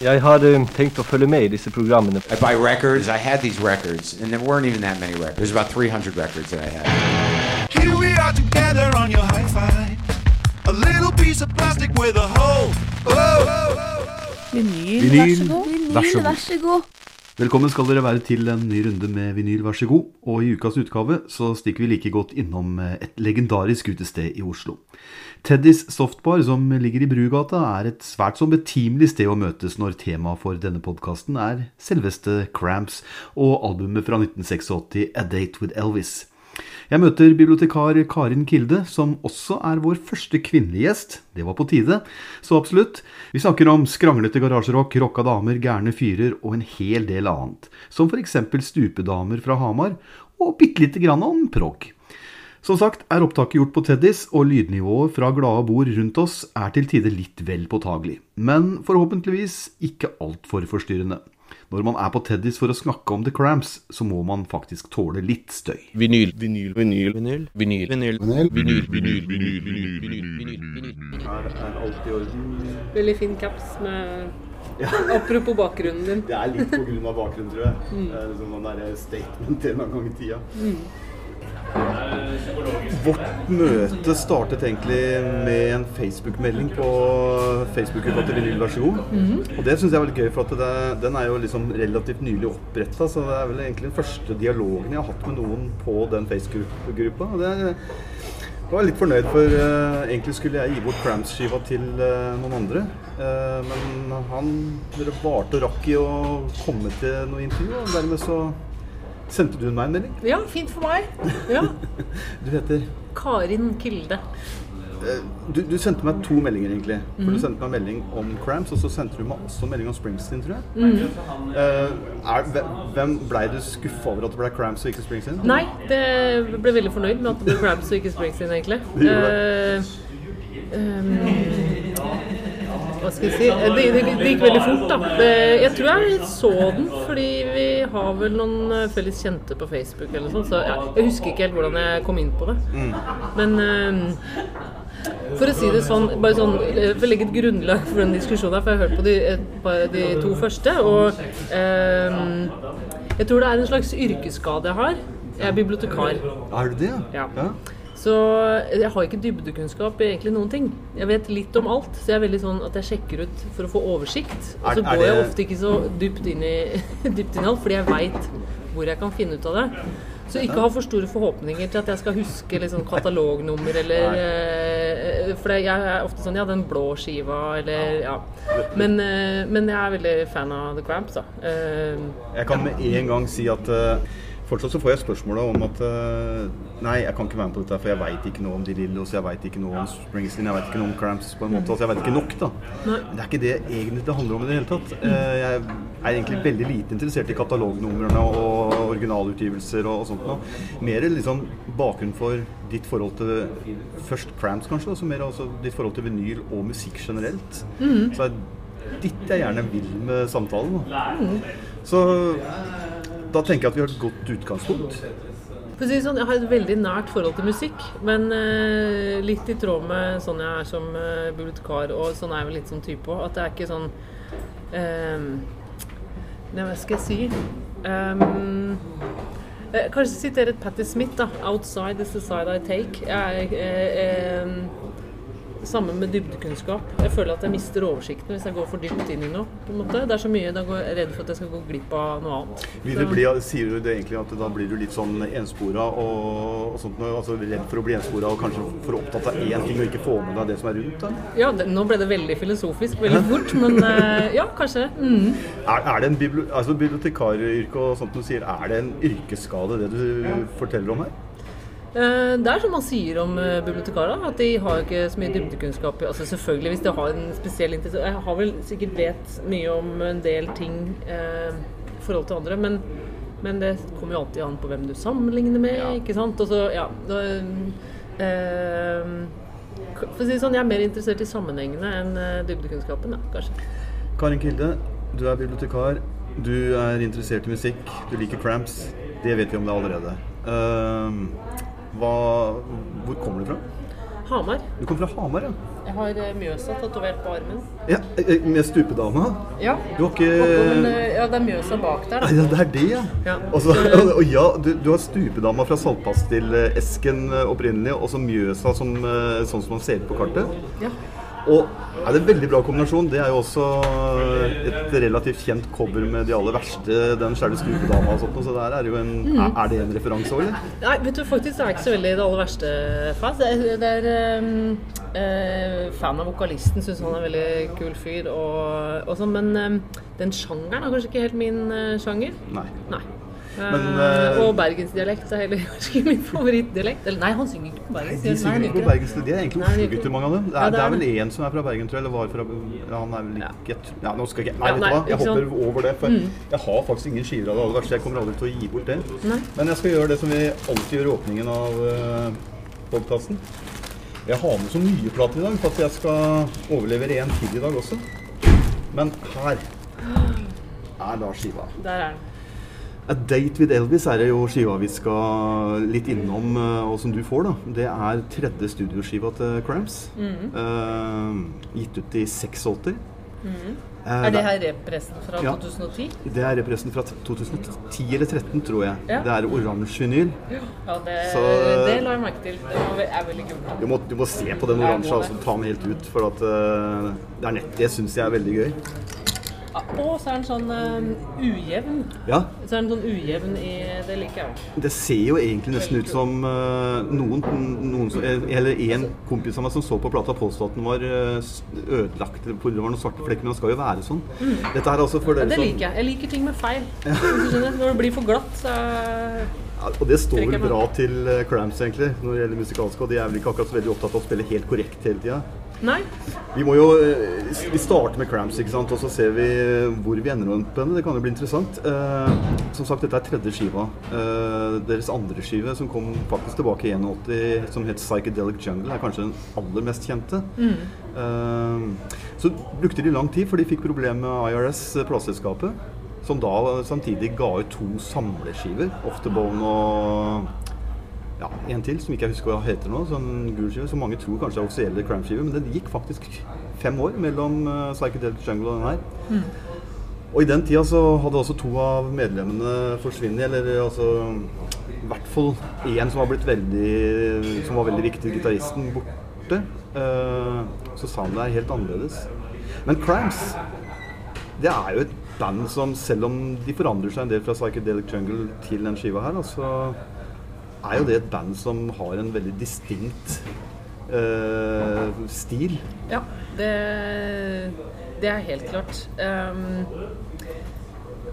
Jeg har eh, tenkt å følge med i disse programmene. I buy records. I had these records, and there weren't even that many records. There's about 300 records that I had. Here we are together on your hi-fi. A little piece of plastic with a hole. Vinyl, Vinyl, vær så god. vær så god. vær så god. Velkommen skal dere være til en ny runde med vinyl, vær så god. Og i ukas utgave så stikker vi like godt innom eh, et legendarisk utested i Oslo. Teddys Softbar, som ligger i Brugata, er et svært så betimelig sted å møtes når temaet for denne podkasten er selveste Cramps og albumet fra 1986 A Date With Elvis. Jeg møter bibliotekar Karin Kilde, som også er vår første kvinnelige gjest. Det var på tide. Så absolutt. Vi snakker om skranglete garasjerock, rocka damer, gærne fyrer og en hel del annet. Som f.eks. stupedamer fra Hamar, og bitte lite grann om prog. Som sagt er opptaket gjort på Teddys, og lydnivået fra glade bord rundt oss er til tider litt vel påtagelig. Men forhåpentligvis ikke altfor forstyrrende. Når man er på Teddys for å snakke om The Cramps, så må man faktisk tåle litt støy. Vinyl, vinyl, vinyl. Vinyl, vinyl, vinyl. Vinyl, vinyl, vinyl, vinyl, vinyl, vinyl, vinyl, vinyl. Er, er alt i orden? Veldig fin caps med ja. Apropos bakgrunnen din. Det er litt på grunn av bakgrunnen, tror jeg. Mm. Det er liksom noen der statement en gang i tida. Mm. Vårt møte startet egentlig med en Facebook-melding på Facebook-gruppa til Vinyl Versjon. Mm -hmm. Og det syns jeg er veldig gøy, for at det, den er jo liksom relativt nylig oppretta. Så det er vel egentlig den første dialogen jeg har hatt med noen på den Facebook-gruppa. Og det jeg var litt fornøyd, for uh, egentlig skulle jeg gi bort Cramps-skiva til uh, noen andre. Uh, men han varte og rakk i å komme til noe intervju, og dermed så sendte du meg en melding. Ja, fint for meg. Ja. Du heter Karin Kilde. eh, du, du sendte meg to meldinger, egentlig. For Du sendte meg melding om Cramps, og så sendte du meg også melding om Springsteen, tror jeg. Eh, er, hvem Blei du skuffa over at det ble Cramps og ikke Springsteen? Nei, det ble veldig fornøyd med at det ble Cramps og ikke Springsteen, egentlig. Det gjorde Eh, ehm, hva skal jeg si Eh, det, det, det gikk veldig fort, da. Det, jeg tror jeg så den fordi vi har vel noen eh, felles kjente på Facebook eller noe sånt, så ja, jeg husker ikke helt hvordan jeg kom inn på det. Men um, For å si det sånn, bare sånn for å legge et grunnlag for den diskusjonen her, for jeg har hørt på de, et de to første, og um, jeg tror det er en slags yrkesskade jeg har. Jeg er bibliotekar. Er du det? Ja. Ja. Så jeg har ikke dybdekunnskap i egentlig noen ting. Jeg vet litt om alt, så jeg er veldig sånn at jeg sjekker ut for å få oversikt. Og så går jeg ofte ikke så dypt inn i, dypt inn i alt, fordi jeg veit hvor jeg kan finne ut av det. Så ikke ha for store forhåpninger til at jeg skal huske liksom katalognummer eller eh, For jeg er ofte sånn Ja, den blå skiva, eller Ja. Men, eh, men jeg er veldig fan av The Cramps, da. Eh, Jeg kan med en gang si at eh, Fortsatt så får jeg spørsmålet om at eh, Nei, jeg kan ikke være med på dette, for jeg veit ikke noe om De Lillos, jeg veit ikke noe om Springsteen, jeg veit ikke noe om Cramps på en måte. Altså, jeg veit ikke nok, da. Men det er ikke det egentlig det handler om i det hele tatt. Eh, jeg er egentlig veldig lite interessert i katalognumrene og originalutgivelser og, og sånt noe. Mer liksom bakgrunn for ditt forhold til først Cramps, kanskje, og så mer altså ditt forhold til vinyl og musikk generelt. Så er ditt jeg gjerne vil med samtalen. Da. Så da tenker jeg at vi har et godt utgangspunkt. For å si sånn, Jeg har et veldig nært forhold til musikk, men eh, litt i tråd med sånn jeg er som eh, bibliotekar, og sånn er jeg vel litt sånn type òg, at det er ikke sånn ehm, Nei, hva skal jeg si? Um, eh, kanskje sitere Patti Smith, da. 'Outside is the side I take'. Jeg, eh, ehm, Samme med dybdekunnskap. Jeg føler at jeg mister oversikten hvis jeg går for dypt inn i noe. på en måte. Det er så mye, Da går jeg redd for at jeg skal gå glipp av noe annet. Du bli, sier du det egentlig at da blir du litt sånn enspora og, og sånt, noe? altså redd for å bli enspora og kanskje for opptatt av én ting og ikke få med deg det som er rundt? da? Ja, det, nå ble det veldig filosofisk veldig fort, men eh, ja, kanskje. Mm. Er, er det en bibli altså bibliotekaryrke og sånt du sier, er det en yrkesskade det du forteller om her? Eh, Det er som man sier om eh, bibliotekarer, at de har ikke så mye dybdekunnskap. Altså Selvfølgelig hvis de har en spesiell interesse. Jeg har vel sikkert vet mye om en del ting eh, i forhold til andre, men, men det kommer jo alltid an på hvem du sammenligner med, ikke sant. Og så, ja, da, eh, for å si det sånn, Jeg er mer interessert i sammenhengene enn eh, dybdekunnskapen, ja, kanskje. Karin Kilde, du er bibliotekar. Du er interessert i musikk. Du liker Cramps. Det vet vi om deg allerede. Ehm, hva, hvor kommer du fra? Hamar. Du kommer fra Hamar, ja? Jeg har eh, Mjøsa tatovert på armen. ja eh, med stupedama? Ja. Du har ikke eh, ja, det er Mjøsa bak der, da. ja, det er det, ja. Ja. Og, og ja, du, du har stupedama fra Saltpastillesken opprinnelig, og så Mjøsa som, sånn som man ser på kartet. Ja. Og er det en veldig bra kombinasjon. Det er jo også et relativt kjent cover med de aller verste, den skjære skrupedama og sånt, så der er jo en Mm. er, det en referanse òg, eller? Nei, vet du, faktisk er jeg ikke så veldig det aller verste fan. Det det er um, uh, fan av vokalisten, syns han er en veldig kul fyr og, og sånn, men um, den sjangeren er kanskje ikke helt min uh, sjanger. Nei. Nei. Men, uh, eh, og bergensdialekt er heller ikke min favorittdialekt. Eller nei, han synger ikke på bergensk. de synger ikke på bergensk. det. De er egentlig Oslo-gutter, mange av dem. Det er, ja, det er er vel det. én som er fra Bergen, tror jeg, eller var fra Han er vel ikke Ja, nå skal jeg ikke Nei, vet du hva, jeg hopper over det. For jeg har faktisk ingen skiver av det aller verste. Jeg kommer aldri til å gi bort det. Nei. Men jeg skal gjøre det som vi alltid gjør i åpningen av uh, podkasten. Jeg har med så mye plater i dag, for at jeg skal overlevere en til i dag også. Men her er da skiva. Der er den. A Date with Elvis er det jo skiva vi skal litt innom, eh, og som du får. da. Det er tredje studioskiva til Cramps. Eh, gitt ut i 86. Eh, Er det her repressen fra Ja. 2010? Det er repressen fra 2010 eller 2013, tror jeg. Ja. Det er oransje vinyl. Ja, det, Så- det la jeg merke til. Det er veldig kult. Du må, du må se på den oransje og altså, ta den helt ut. For at uh, det er nett, det syns jeg er veldig gøy. Og så er den sånn um, ujevn. Ja, Så er den sånn ujevn i Det liker jeg. Det ser jo egentlig nesten ut som uh, noen, noen som, Eller en kompis av meg som så på plata, påstod at den var eh, ødelagt. var noen svarte flekker, men den skal jo være sånn. Dette er altså for Mm. Ja, det som liker jeg. Jeg liker ting med feil. Ja. Når det blir for glatt, så ja, Og det står vel bra til eh, Cramps, egentlig, når det gjelder musikalsk. Og de er vel ikke akkurat så veldig opptatt av å spille helt korrekt hele tida. Nei. Vi må jo eh, Vi starter med Cramps, ikke sant? og så ser vi hvor vi ender opp med det. Kan jo bli interessant. Eh, som sagt, dette er tredje skiva. Eh, deres andre skive, som kom faktisk tilbake i 81, som het Psychedelic Jungle, er kanskje den aller mest kjente. Eh, så brukte de lang tid, for de fikk problemer med IRS, eh, plateselskapet. Som da samtidig ga ut to samleskiver. Off the Bone og ja, en til som ikke jeg husker hva heter nå. Sånn gul skive, som mange tror kanskje er offisielle Cramp-skive. Men det gikk faktisk fem år mellom uh, Psychedelic Jungle og den her. Og i den tida så hadde også to av medlemmene forsvunnet. Eller altså i hvert fall én som var blitt veldig Som var veldig viktig, gitaristen, borte. Uh, så soundet er helt annerledes. Men Cramps, det er jo et band som selv om de forandrer seg en del fra Psychedelic Jungle til den skiva her, altså er jo det et band som har en veldig distinkt uh, stil. Ja, det, det er helt klart. Um,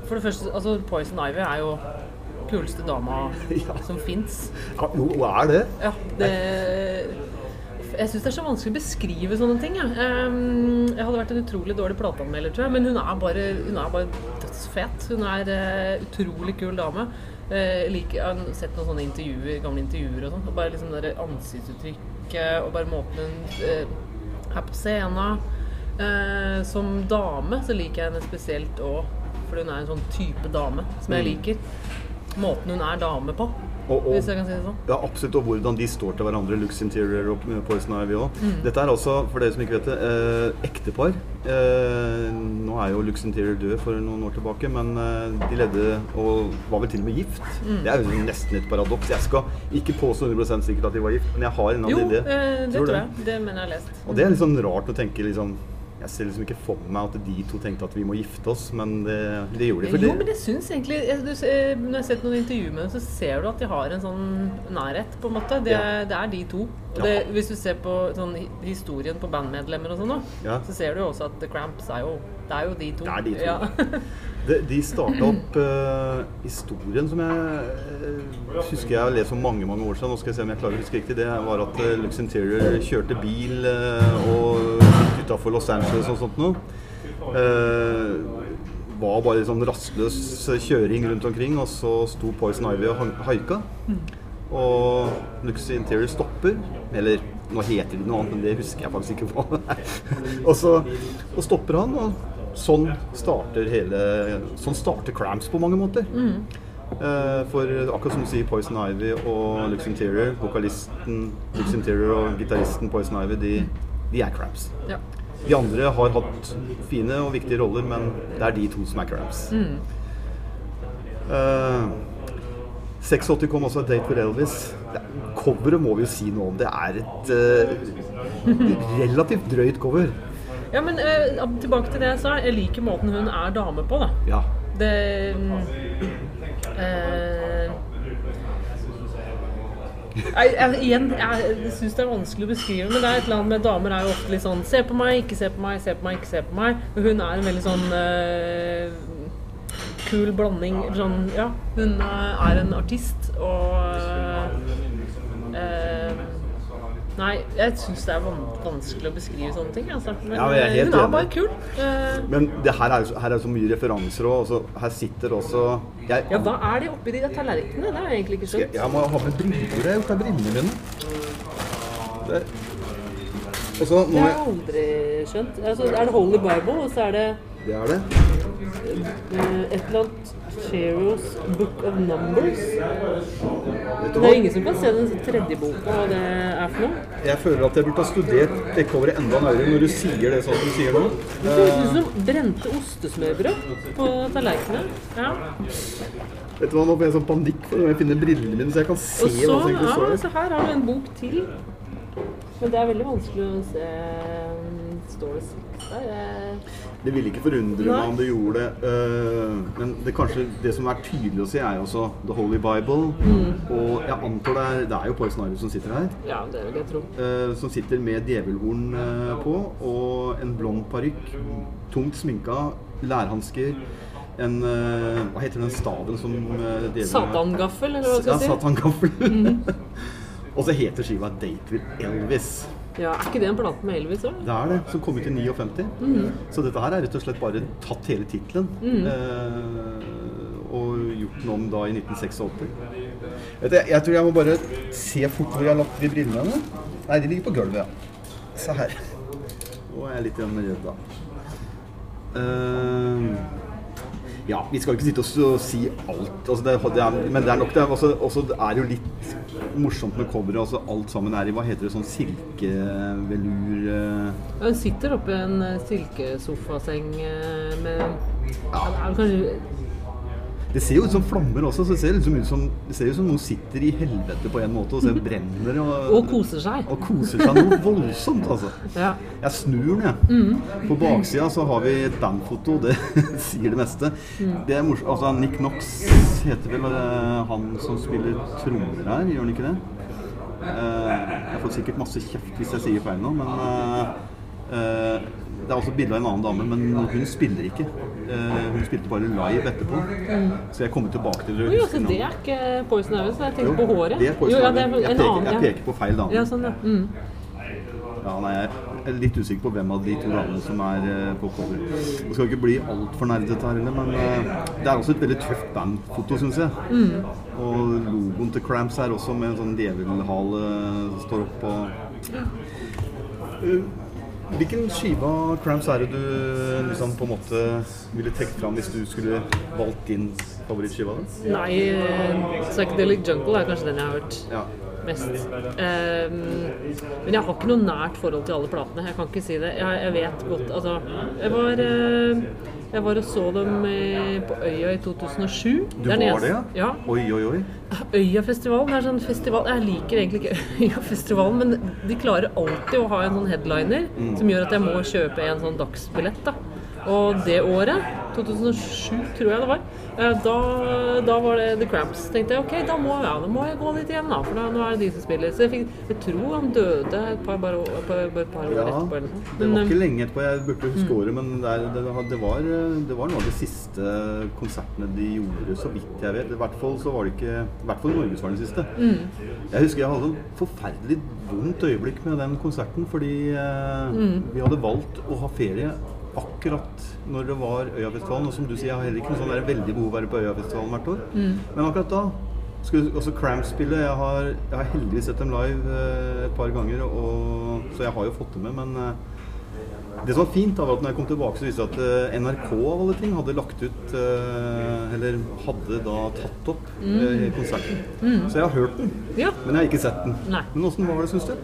for det første, altså Poison Ivy er jo kuleste dama Ja. som fins. Ja, hva er det? Ja, det Jeg syns det er så vanskelig å beskrive sånne ting. Jeg, Um, jeg hadde vært en utrolig dårlig plateanmelder, tror jeg, men hun er bare, hun er bare dødsfet. Hun er uh, utrolig kul dame. Eh, jeg jeg har sett noen sånne intervjuer, gamle intervjuer og sånn. og Bare liksom det ansiktsuttrykket og bare måten hun eh, er på scenen. Eh, som dame så liker jeg henne spesielt òg, for hun er en sånn type dame som jeg liker. Måten hun er dame på, Og, og, hvis jeg kan si det sånn. ja, absolutt, og hvordan de står til hverandre, Lux Interior og Poison Ivy òg. Mm. Dette er altså, for dere som ikke vet det, eh, ektepar. Eh, nå er jo Lux Interior død for noen år tilbake, men eh, de ledde og var vel til og med gift. Mm. Det er jo nesten et paradoks. Jeg skal ikke påstå 100 sikkert at de var gift, men jeg har en Jo, annen idé. eh, det Tror tror jeg. jeg. Det mener jeg har lest. Og det er litt sånn rart å tenke liksom Jeg ser liksom ikke for meg at de to tenkte at vi må gifte oss, men det, det gjorde de. For Jo, men jeg syns egentlig jeg- du, Når jeg har sett noen intervjuer med dem, så ser du at de har en sånn nærhet, på en måte. Det, Ja. det er de to. Og det, hvis du ser på sånn historien på bandmedlemmer og sånn, Ja. så ser du jo også at The Cramps er jo Det er jo de to. Det er de to. Ja. de, de starta opp uh, historien som jeg uh, husker jeg har lest for mange mange år siden. Nå skal jeg se om jeg klarer å huske riktig. Det var at uh, Lux Interior kjørte bil eh, og utafor Los Angeles og sånt noe. Eh, var bare sånn rastløs kjøring rundt omkring, og så sto Poison Ivy og haika. Og Luxy Interior stopper. Eller nå heter de noe annet, men det husker jeg faktisk ikke hva. og så og stopper han, og sånn starter hele Sånn starter Cramps på mange måter. Eh, For akkurat som du sier Poison Ivy og Lux Interior, vokalisten Lux Interior og gitaristen Poison Ivy, de, de er craps. Ja. De andre har hatt fine og viktige roller, men det er de to som er craps. Mm. Uh, 86 kom også et Date for Elvis. Det, coveret må vi jo si noe om. Det er et uh, relativt drøyt cover. ja, men uh, tilbake til det jeg sa. Jeg liker måten hun er dame på, da. Ja. Det um, eh, jeg, jeg, igjen, jeg syns det er vanskelig å beskrive, men det er et eller annet med damer er jo ofte litt sånn Se på meg, ikke se på meg, se på meg, ikke se på meg. Men hun er en veldig sånn uh, kul blanding Sånn, ja, hun eh, er en artist og eh, Nei, jeg syns det er vanskelig å beskrive sånne ting. Altså. Men Ja, jeg er helt hun er bare kul. Eh, Men det her er jo her er så mye referanser òg. Her sitter også jeg, Ja, hva er det oppi de tallerkenene? Det jeg egentlig ikke jeg, skjønt. jeg må ha med briller. Jeg har jeg av brillene mine? Det. Og så Det har jeg jeg aldri skjønt. Altså, er det Holy Bible, og så er det Det er det. eh, et eller annet Cheros Book of Numbers. Det er ingen som kan se den tredje boka, hva det er for noe. Jeg føler at jeg burde ha studert det enda nøyere når du sier det sånn som du sier nå. Det høres ut som brente ostesmørbrød på tallerkenene. Ja. Vet du hva, Nå får jeg sånn panikk for når jeg finner brillene mine, så jeg kan se Og så, hva som egentlig ja, står så her har du en bok til. Men det er veldig vanskelig å se um, Står det Det ville ikke forundre meg om det gjorde det. øh, men det, kanskje, det som er tydelig å si, er jo også The Holy Bible. Mm. Og jeg antar det er, det er jo Poison Ivy som sitter her. Ja, det vil jeg tro. øh, som sitter med djevelhorn på, og en blond parykk. Tungt sminka, lærhansker. En Hva heter den staven som djevelen Satangaffel, eller hva Ja, skal jeg si? satangaffel. og så heter skiva Date with Elvis. Ja, Er ikke det en plate med Elvis òg? Det er det, som kom ut i 59. Mm. Så dette her er rett og slett bare tatt hele tittelen. mm. Eh, og gjort den om da i 1986. Vet du, jeg, tror jeg må bare se fort hvor jeg har lagt de brillene. mine. Nei, de ligger på gulvet, ja. Se her. Nå er jeg litt redd, da. Eh, ja, vi skal ikke sitte og si alt, altså det, det er, men det er nok det. Og så det er jo litt morsomt med coveret. Altså alt sammen er i hva heter det, sånn silkevelur Ja, Hun sitter oppe i en eh, silkesofaseng eh, med ja, det kanskje Det ser jo ut som flammer også. Så det ser liksom ut som, ser ut som noen sitter i helvete på en måte og ser brenner og, Og koser seg. og koser seg noe voldsomt, altså. Ja. Jeg snur den, jeg. På baksida så har vi et bandfoto, det sier det meste. Det er morsomt. Altså, Nick Knox heter vel eh, han som spiller trommer her, gjør han ikke det? Eh, jeg får sikkert masse kjeft hvis jeg sier feil nå, men eh, det er også bilde av en annen dame, men hun spiller ikke. Eh, hun spilte bare live etterpå. Så jeg kommer tilbake til det. Oi, altså, det er ikke Poison så jeg jo, på håret. Det er Poison Jo, ja, det er jeg, peker, jeg peker på feil dame. Ja, sånn, ja. Mm. Ja, nei, jeg er litt usikker på hvem av de to damene som er eh, på cover. Det skal ikke bli altfor nerdete her inne, men eh, det er også et veldig tøft bandfoto, syns jeg. Mm. Og logoen til Cramps her også med en sånn djevelhale står oppå. Eh, Hvilken skive av Cramps er det du liksom på en måte ville trukket fram hvis du skulle valgt din favorittskive? av det? Nei, eh, Psychedelic Jungle er kanskje den jeg har hørt Ja. mest. Um, men jeg har ikke noe nært forhold til alle platene. Jeg kan ikke si det. Jeg, jeg vet godt Altså, jeg var eh, Jeg var og så dem eh, på Øya i 2007. Du var det, ja? Ja. Oi, oi, oi. Øyafestivalen er sånn festival Jeg liker egentlig ikke Øyafestivalen, men de klarer alltid å ha en sånn headliner Mm. som gjør at jeg må kjøpe en sånn dagsbillett. da Og det året, 2007 tror jeg det var, eh, da, da var det The Cramps. tenkte jeg ok, da må, ja, da må jeg gå litt igjen, da, for da, nå er det de som spiller. Så jeg, fikk, jeg tror han døde et par, bare, bare, bare et par år Ja, etterpå. Eller noe det var ikke lenge etterpå. Jeg burde huske året, men det, det, det, var, det var noen av de siste konsertene de gjorde, så vidt jeg vet. I hvert fall så var det ikke I hvert fall Norges var den siste. Jeg husker jeg hadde et forferdelig vondt øyeblikk med den konserten, fordi eh, vi hadde valgt å ha ferie akkurat når det var Øyafestivalen. Og som du sier, jeg har heller ikke noe sånn der veldig behov for å være på Øyafestivalen hvert år. Men akkurat da skulle også Cramp spille. Jeg har, jeg har heldigvis sett dem live eh, et par ganger, og, så jeg har jo fått det med. Men eh, Det som var fint, da, var at når jeg kom tilbake, så viste det at eh, NRK av alle ting hadde lagt ut eh, Eller hadde da tatt opp eh, konserten. Så jeg har hørt den, Ja. men jeg har ikke sett den. Nei. Men åssen var det, syns du?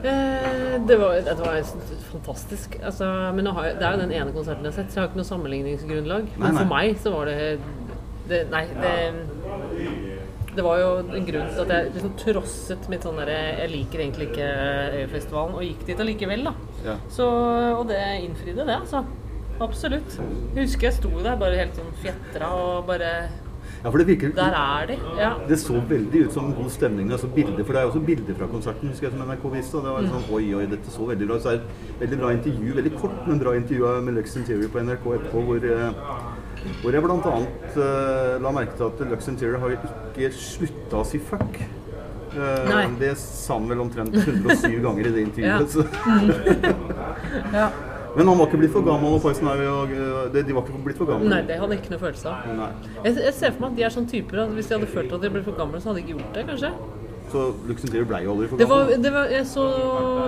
Eh, det var, det var fantastisk. Altså, men har jeg, det er jo den ene konserten jeg har sett, så jeg har ikke noe sammenligningsgrunnlag. Nei, Men nei. for meg så var det, det Nei, det det var jo en grunn til at jeg liksom trosset mitt sånn derre Jeg liker egentlig ikke Øyafestivalen, og gikk dit allikevel, da. Ja. Så, og det innfridde det, altså. Absolutt. Jeg husker jeg sto der bare helt sånn fjetra og bare Ja, for det virker Der er de. Ja. Det så veldig ut som god stemning. Altså bilder, for Det er også bilder fra konserten husker jeg som NRK viste. og det var sånn, oi, oi, dette så veldig bra ut. Så er det et veldig bra intervju, veldig kort, men bra intervju med Lux Interior på NRK etterpå, hvor, eh, hvor jeg bl.a. Uh, la merke til at Lux Interior har ikke slutta å si fuck. Uh, det sa han vel omtrent 107 ganger i det intervjuet. Så. ja. Men han var ikke blitt for gammel, og Poison Ivy og eh, de, de var ikke blitt for gamle. Nei, det hadde jeg ikke noe følelse av. Jeg, jeg ser for meg at de er sånn typer at hvis de hadde følt at de ble for gamle, så hadde de ikke gjort det, kanskje. Så Luxembourg ble jo aldri for Det var, gammel. det var, jeg så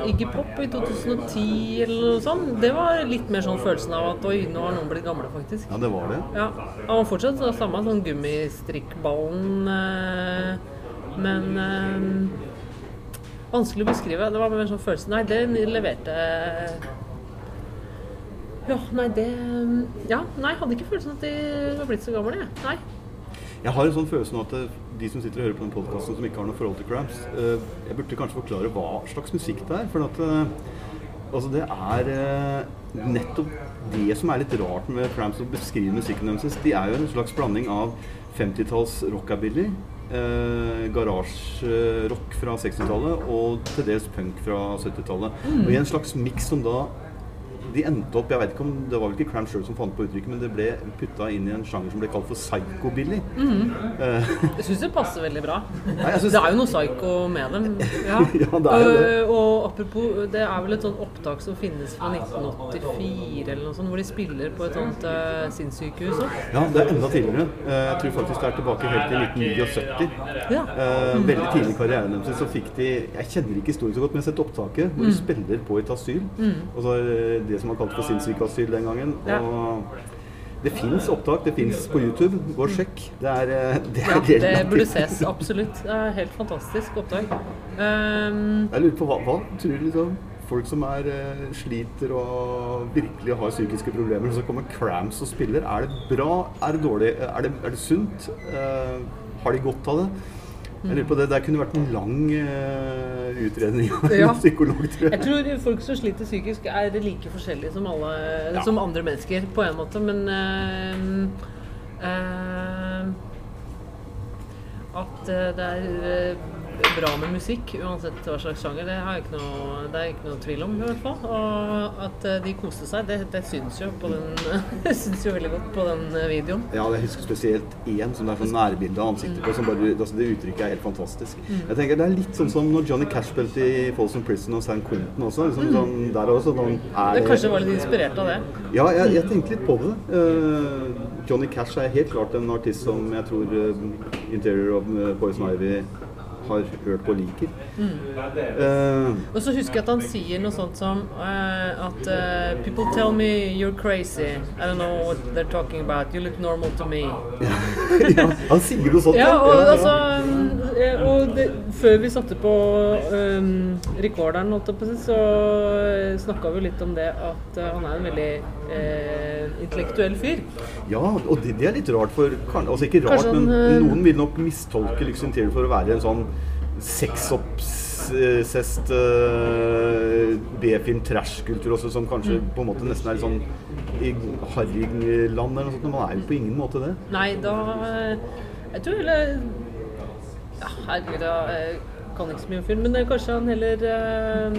Iggy Pop i 2010 eller noe sånt. Det var litt mer sånn følelsen av at oi, nå har noen blitt gamle, faktisk. Ja, det var det. Ja, Han var fortsatt samme sånn gummistrikkballen, eh, men eh, Vanskelig å beskrive. Det var mer sånn følelse Nei, det leverte Ja, nei, det Ja, nei, jeg hadde ikke følelsen at de var blitt så gamle, jeg. Nei. Jeg har en sånn følelse nå at eh, de som sitter og hører på den podkasten som ikke har noe forhold til Cramps, eh, jeg burde kanskje forklare hva slags musikk det er. For at eh, altså det er nettopp det som er litt rart med Cramps å beskrive musikken deres. De er jo en slags blanding av 50-talls rockabilly, eh, garasjerock fra 60-tallet og til dels punk fra 70-tallet. Og i en slags miks som da de endte opp, jeg vet ikke om Det var vel ikke Cramp sjøl som fant på uttrykket, men det ble putta inn i en sjanger som ble kalt for psychobilly. Uh, Jeg syns det passer veldig bra. Nei, synes- Det er jo noe psycho med dem. Ja, Ja, det er jo det. Og, og apropos, det er vel et sånt opptak som finnes fra 1984 eller noe sånt, hvor de spiller på et sånt uh, sinnssykehus òg. ja, det er enda tidligere. Uh, jeg tror faktisk det er tilbake helt til 1979. Ja. Eh, veldig tidlig i karrieren deres så fikk de Jeg kjenner ikke historien så godt, men jeg har sett opptaket hvor de spiller på et asyl. Og så er det som var kalt for sinnssykeasyl den gangen. Og det fins opptak, det fins på YouTube. Gå og sjekk. Det er, eh, det er Ja, det burde ses. Absolutt. Det er helt fantastisk opptak. Um, Jeg lurer på hva, hva tror du liksom Folk som er, eh, sliter og virkelig har psykiske problemer, og så kommer Cramps og spiller. Er det bra? Er det dårlig? Er det, er det sunt? Uh, har de godt av det? Jeg lurer på det. Der kunne vært en lang uh, utredning av Ja. en psykolog, tror jeg jeg. tror folk som sliter psykisk, er like forskjellige som, alle, Ja. som andre mennesker, på en måte, men uh, uh, At det er bra med musikk, uansett hva slags sjanger, det, har jeg ikke noe, det er ikke noe tvil om, i hvert fall. Og at eh, de koste seg, det, det syns jo på den syns jo veldig godt på den eh, videoen. Ja, jeg husker spesielt én som det er sånn nærbilde av ansiktet på. Som bare, altså det uttrykket er helt fantastisk. Mm. Jeg tenker Det er litt sånn som når Johnny Cash spilte i Folsom Prison og San Quentin også. Liksom, sånn, der også sånn, er Mm. Det kanskje var litt inspirert av det. Ja, jeg, jeg tenkte litt på det. Uh, Johnny Cash er helt klart en artist som jeg tror uh, Interior of Poison Ivy har hørt og liker. Eh, Og så husker jeg at han sier noe sånt som uh, at uh, People tell me you're crazy. I don't know what they're talking about. You look normal to me. ja, han sier noe sånt. Ja, og ja, ja. altså eh, Og det, før vi satte på um, si, så snakka vi litt om det at eh, han er en veldig eh, intellektuell fyr. Ja, og det, det er litt rart for Altså ikke rart, han, men eh, noen vil nok mistolke liksom Interior for å være en sånn sexobsessed uh, B-film trash-kultur også, som kanskje Mm. på en måte nesten er litt sånn i harryland eller noe sånt. Men man er jo på ingen måte det. Nei, da eh, Jeg tror heller Ja, herregud, jeg kan ikke så mye om film, men er kanskje han heller eh,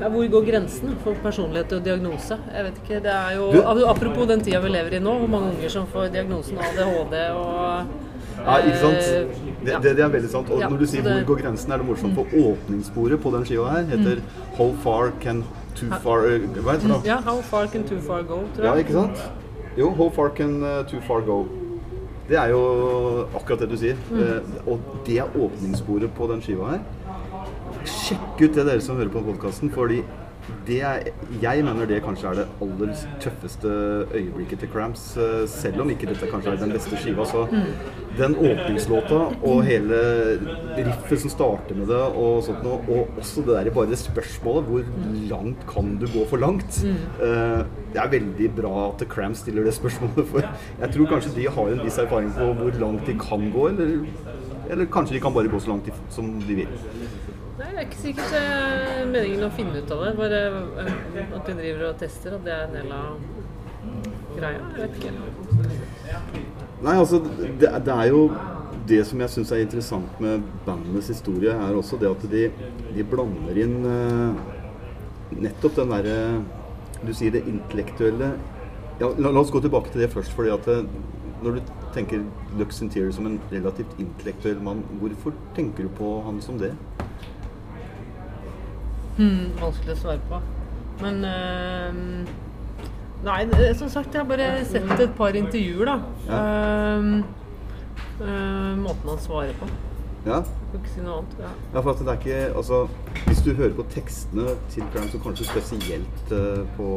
ja, Hvor går grensen for personlighet og diagnose? Jeg vet ikke. Det er jo Du- Apropos den tida vi lever i nå, hvor mange unger som får diagnosen ADHD og Ja, ikke sant? eh, Det, det, det er veldig sant. Og når du sier 'hvor går grensen', er det morsomt. For åpningssporet på den skiva her heter 'How far can too far Hva heter det? Ja, How far can too far go, tror jeg. Ja, ikke sant? Jo, 'How far can too far go'. Det er jo akkurat det du sier. Mm. Eh, og det er åpningssporet på den skiva her. sjekk ut det dere som hører på podkasten, fordi det jeg mener det kanskje er det aller tøffeste øyeblikket til Cramps. eh, Selv om ikke dette kanskje er den beste skiva. Så den åpningslåta og hele riffet som starter med det, og sånt noe, og også det der bare spørsmålet hvor langt kan du gå for langt? Eh, Det er veldig bra at Cramps stiller det spørsmålet, for jeg tror kanskje de har en viss erfaring på hvor langt de kan gå, eller, eller kanskje de kan bare gå så langt som de vil. Er ikke sikkert eh, meningen å finne ut av det. Bare eh, at hun driver og tester, at det er en del av greia. Jeg vet ikke. Nei, altså, det, det er jo det som jeg syns er interessant med bandenes historie, er også det at de, de blander inn eh, nettopp den derre Du sier det intellektuelle ja, la, la oss gå tilbake til det først. fordi at Når du tenker Lux Interior som en relativt intellektuell mann, hvorfor tenker du på han som det? Hmm, vanskelig å svare på. Men uh, Nei, som sagt, jeg har bare sett et par intervjuer, da. Ja. Uh, uh, måten han svarer på. Ja, Kan ikke si noe annet. Ja. Ja, for at det er ikke Altså, hvis du hører på tekstene til Cramps, så kanskje spesielt eh, på,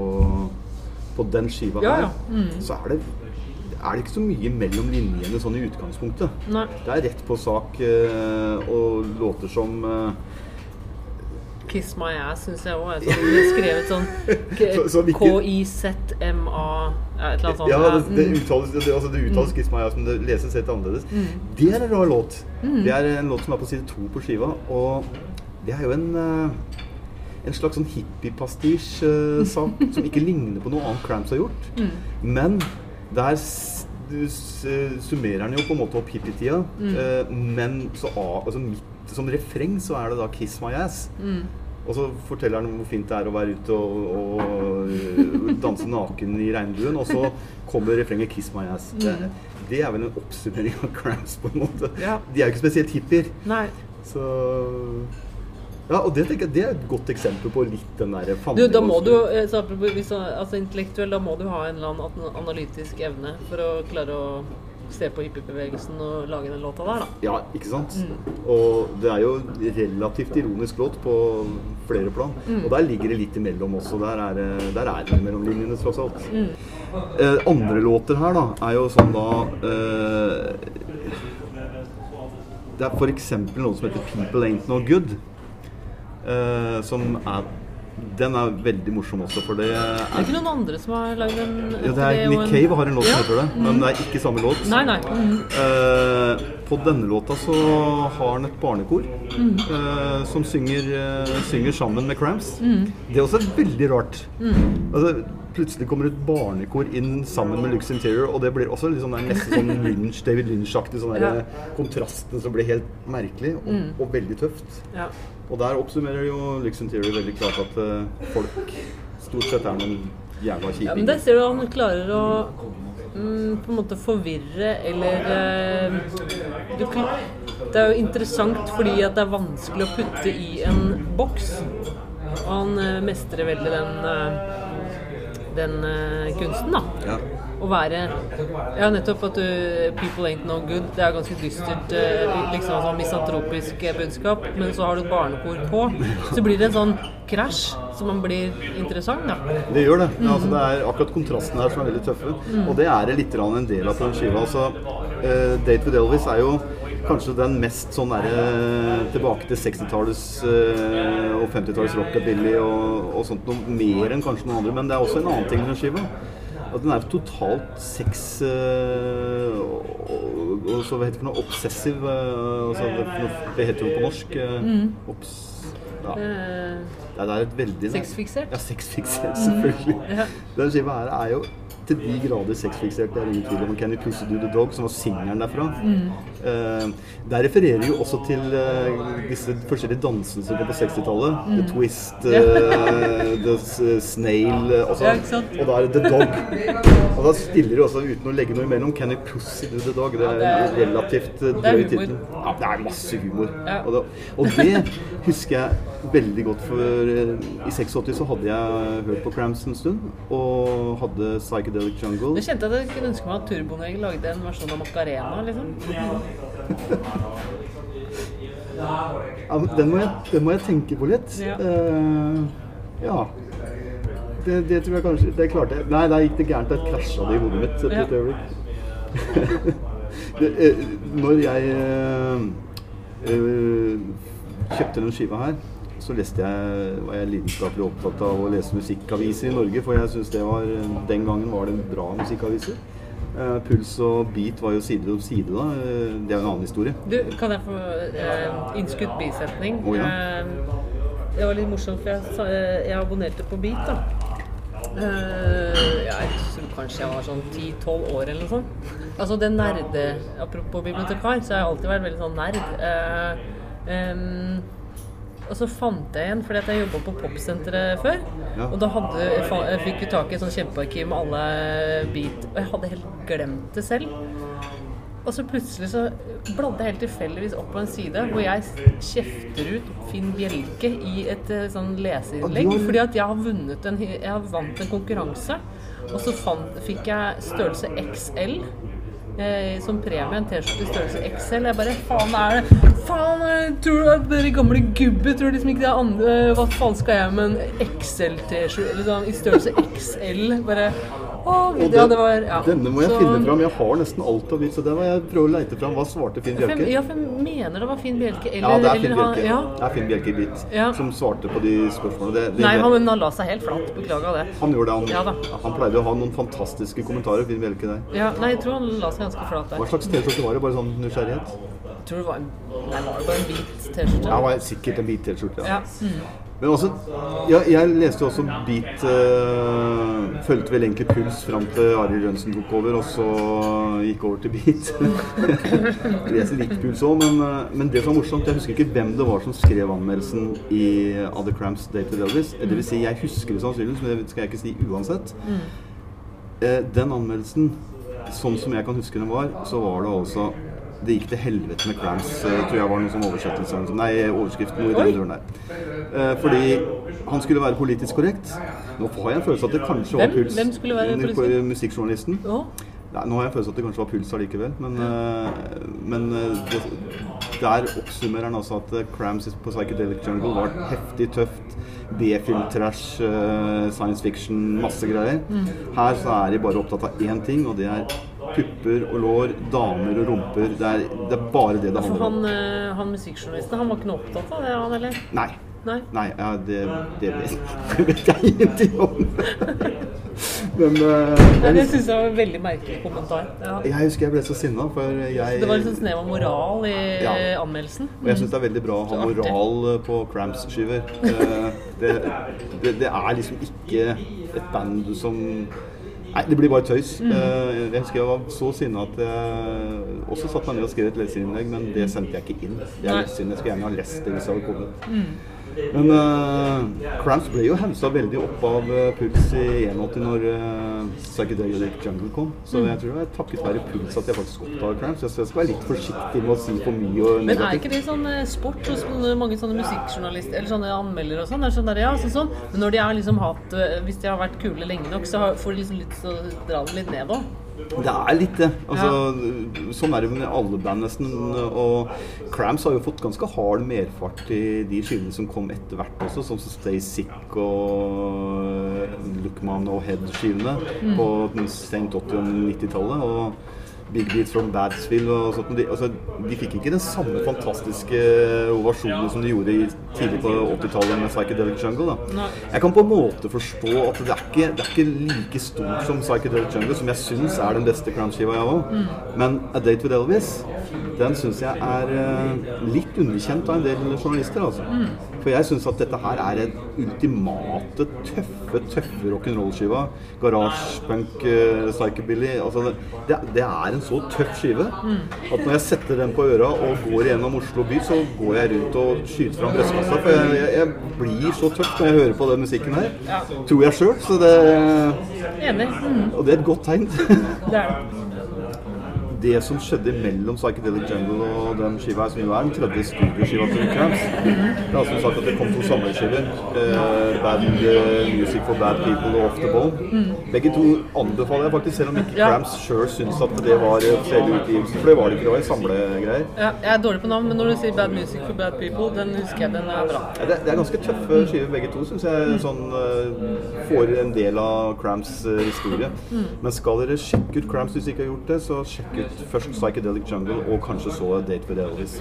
på den skiva Ja, her, ja. Mm. så er det, er det ikke så mye mellom linjene sånn i utgangspunktet. Nei. Det er rett på sak eh, og låter som eh, Kiss My Ass syns jeg òg er sånn skrevet sånn K-I-Z-M-A Et eller annet sånt. Ja, det, det Mm. uttales, det, altså det uttales Kiss My Ass, men det leses helt annerledes. Det er en rar låt. Mm. Det er en låt som er på side to på skiva, og det er jo en eh, en slags sånn hippiepastisj-sak som ikke ligner på noe annet Cramps har gjort. Mm. Men der du summerer den jo på en måte opp hippietida, Mm. eh, men så altså midt som refreng så er det da 'Kiss My Ass'. Mm. Og så forteller han hvor fint det er å være ute og, og danse naken i regnbuen, og så kommer refrenget 'Kiss my ass'. Det, det er vel en oppsummering av Cramps, på en måte. Mm. Ja. De er jo ikke spesielt hippier. Nei. Så Ja, og det tenker jeg det er et godt eksempel på litt den derre Du, da må du eh, så hvis, altså intellektuell, da må du ha en eller annen analytisk evne for å klare å se på hippiebevegelsen og lage den låta der, da. Ja, ikke sant? Mm. Og det er jo relativt ironisk låt på flere plan. Mm. Og der ligger det litt imellom også. Der er det, der er det mellom linjene, tross alt. Mm. Eh, andre låter her, da, er jo sånn da eh, Det er f.eks. noe som heter 'People Ain't No Good'. eh, som er Den er veldig morsom også, for det Det er er ikke noen andre som har lagd en ja, det er Nick Cave har en låt som Ja. heter det, men det er ikke samme låt. Nei, nei. Mm. Eh, på denne låta så har han et barnekor eh, som synger, eh, synger sammen med Cramps. Det er også veldig rart. Altså, plutselig kommer et barnekor inn sammen med Lux Interior, og det blir også liksom, sånn der, nesten sånn Lynch, David Lynch-aktig. Sånn Ja. Kontrasten som blir helt merkelig og, og veldig tøft. Ja. Og der oppsummerer jo Lixon Theory veldig klart at uh, folk stort sett er noen jævla ja, men der ser du han klarer å mm, på en måte forvirre eller uh, du, Det er jo interessant fordi at det er vanskelig å putte i en boks. Og han uh, mestrer veldig den, den kunsten, da. Ja. Å være Ja, nettopp at du People ain't no good. Det er ganske dystert, eh, liksom sånn misantropisk eh, budskap. Men så har du et barnekor på. Så blir det en sånn krasj som man blir interessant, da. Det gjør det. Mm. altså, det er akkurat kontrastene her som er veldig tøffe. Og det er litt en del av på den skiva. Altså, uh, 'Date with Elvis' er jo kanskje den mest sånn derre tilbake til 60-tallets uh, og 50-tallets rockabilly og, og sånt noe mer enn kanskje noen andre. Men det er også en annen ting med den skiva. At den er totalt sex eh, og, og, så hva heter det for noe obsessiv eh, altså, det, det heter jo på norsk eh, obs, ja. Det Ja, det er et veldig Sexfiksert? Ja, sexfiksert, selvfølgelig. Ja. Den skiva her er jo til de grader sexfiksert. Det er ingen tvil om. Can You Pussy Do The Dog, som var singelen derfra. Eh, der refererer jo også til uh, disse forskjellige dansene som kom på 60-tallet. The Twist, uh, The Snail eh, altså. Og da er det The Dog. Og da stiller de også uten å legge noe imellom. Can You Pussy Do The Dog? Det er en relativt drøy tittel. Ja, det er masse humor. Ja. Og, det, og det husker jeg veldig godt, for i 86 så hadde jeg hørt på Cramps en stund, og hadde Psychedelic Jungle. Du kjente at jeg kunne ønske meg at Turboneger lagde en versjon av Macarena, liksom. Ja, den, må jeg, den må jeg tenke på litt. Ja. Uh, ja. Det, det tror jeg kanskje Det klarte jeg. Nei, der gikk det gærent. Der krasja det i hodet mitt. et lite øyeblikk. når jeg uh, uh, kjøpte den skiva her, så leste jeg, var jeg lidenskapelig opptatt av å lese musikkaviser i Norge, for jeg syns det var Den gangen var det bra musikkaviser. Uh, Puls og Beat var jo side om side da. Eh, Det er en annen historie. Du, kan jeg få uh, innskutt bisetning? Å, ja. uh, det var litt morsomt, for jeg, sa- eh, jeg abonnerte på Beat, da. Eh, jeg tror kanskje jeg var sånn 10-12 år eller noe sånt. Altså det nerde Apropos bibliotekar, så har jeg alltid vært veldig sånn nerd. Eh, em, og så fant jeg en, fordi at jeg jobba på Popsenteret før. Ja. Og da hadde, jeg fikk vi tak i et sånt kjempearkiv med alle beat. Og jeg hadde helt glemt det selv. Og så plutselig så bladde jeg helt tilfeldigvis opp på en side hvor jeg kjefter ut Finn Bjelke i et eh, sånn leserinnlegg. Fordi at jeg har vunnet en, jeg har vant en konkurranse. Og så fant, fikk jeg størrelse XL. Eh, som premie en T-skjorte i størrelse XL. Jeg bare Faen, er det Faen, jeg tror at dere gamle gubber tror liksom ikke det er andre Hva faen skal jeg med en XL-T-skjorte eller sånn, i størrelse XL? Bare Og ja, den- det var ja. Denne må jeg Så- finne fram. Jeg har nesten alt av bit, så der må jeg prøve å leite fram. Hva svarte Finn Bjelke? ja, for jeg mener det var Finn Bjelke. Eller, Ja, det er Finn Bjelke. Ja. Det er Finn Bjelke Bit Ja. som svarte på de spørsmålene. Det, det, Nei, han, han la seg helt flat. Beklaga det. han gjorde det. Han, Ja han pleide å ha noen fantastiske kommentarer, Finn Bjelke der. Ja, nei, jeg tror han la seg ganske flat der. Hva slags T-skjorte var det? Bare sånn nysgjerrighet? Jeg tror det var en, nei, var det bare en hvit T-skjorte. Ja, det var sikkert en hvit T-skjorte. Ja. Ja. Men også, ja, jeg leste jo også Beat uh, Fulgte vel egentlig Puls fram til Arild Jønsen tok over, og så gikk over til Beat. Leser litt Puls òg, men, eh, men det som var morsomt Jeg husker ikke hvem det var som skrev anmeldelsen i Other Cramps Day to Elvis. Det vil si, jeg husker det sannsynligvis, men det skal jeg ikke si uansett. Uh, den anmeldelsen, sånn som jeg kan huske den var, så var det altså det gikk til helvete med Cramps, eh, tror jeg var noen sånn oversettelse. Nei, overskrift noe i den duren der. Eh, fordi han skulle være politisk korrekt. Nå har jeg en følelse at det kanskje var? Puls. Hvem skulle være politisk- Musikkjournalisten. Nei, nå har jeg en følelse at det kanskje var Puls allikevel, men, eh, men det, der oppsummerer han altså at Crams på Psychedelic Jungle var heftig tøft. B-film-trash, science fiction, masse greier. Mm. Her så er de bare opptatt av én ting, og det er pupper og lår, damer og rumper. Det er, det er bare det det For handler om. han, eh, han musikkjournalisten, han var ikke noe opptatt av det, han eller? Nei. Nei. Nei, ja, det, det vet, jeg ingenting om. Men uh, Nei, det syns jeg var en veldig merkelig kommentar. Ja. jeg husker jeg ble så sinna, for jeg Det var litt sånn snev av moral i Ja. anmeldelsen. Og jeg syns det er veldig bra å ha moral på Cramps-skiver. Eh, Det, det, det er liksom ikke et band som Nei, det blir bare tøys. Mm. Jeg husker jeg var så sinna at jeg også satte meg ned og skrev et leserinnlegg, men det sendte jeg ikke inn. Det er litt synd. Jeg skulle gjerne ha lest det hvis jeg hadde kommet. Mm. Men uh, Cramps ble jo haussa veldig opp av eh, Puls i 81 når uh, Psychedelic Jungle kom. Så Mm. jeg tror det er takket være Puls at jeg faktisk oppdaget Cramps. Jeg skal være litt forsiktig med å si for mye og Men er ikke det sånn eh, sport hos mange sånne musikkjournalister eller sånne anmeldere og sånn? Sånn der, ja, sånn, sånn. Men når de har liksom hatt eh, Hvis de har vært kule lenge nok, så har- får de liksom litt så dra det litt ned òg. Det er litt det. Altså, Sånn er det med alle band nesten. Og Cramps har jo fått ganske hard merfart i de skivene som kom etter hvert også, sånn som Stay Sick og Lookman og Head-skivene på den sent 80- og 90-tallet. Big Beats from Badsville og sånt. De, altså, de fikk ikke den samme fantastiske ovasjonen som de gjorde i, tidlig på 80-tallet med Psychedelic Jungle. Da. Jeg kan på en måte forstå at det er ikke, det er ikke like stort som Psychedelic Jungle, som jeg syns er den beste Cramps-skiva, jeg òg. Men A Date with Elvis, den syns jeg er eh, litt underkjent av en del journalister. Altså. For jeg syns at dette her er den ultimate, tøffe, tøffe rock'n'roll-skiva. Garasjepunk, uh, psychobilly. Altså, det, det er en så tøff skive at når jeg setter den på øra og går gjennom Oslo by, så går jeg rundt og skyter fram brystkassa. For jeg, jeg, jeg blir så tøff når jeg hører på den musikken her. Tror jeg sjøl. Så det Enig. Mm, Og det er et godt tegn. det er det. Det som skjedde mellom Psychedelic Jungle og den skiva her, som jo er den tredje studioskiva til Cramps Det er som sagt at det kom to samleskiver. Eh, bad eh, Music for Bad People og Off the Bone. Begge to anbefaler jeg faktisk, selv om ikke Ja. Cramps sjøl syns at det var offisielle utgivelser. For det var det ikke, det var i samlegreier. Ja, jeg er dårlig på navn, men når du sier Bad Music for Bad People, den husker jeg. Den er bra. Ja, Det, det er ganske tøffe skiver begge to, syns jeg. Sånn, uh, får en del av Cramps uh, historie. Men skal dere sjekke ut Cramps hvis dere ikke har gjort det, så sjekk ut først Psychedelic Jungle og kanskje så Date with Elvis.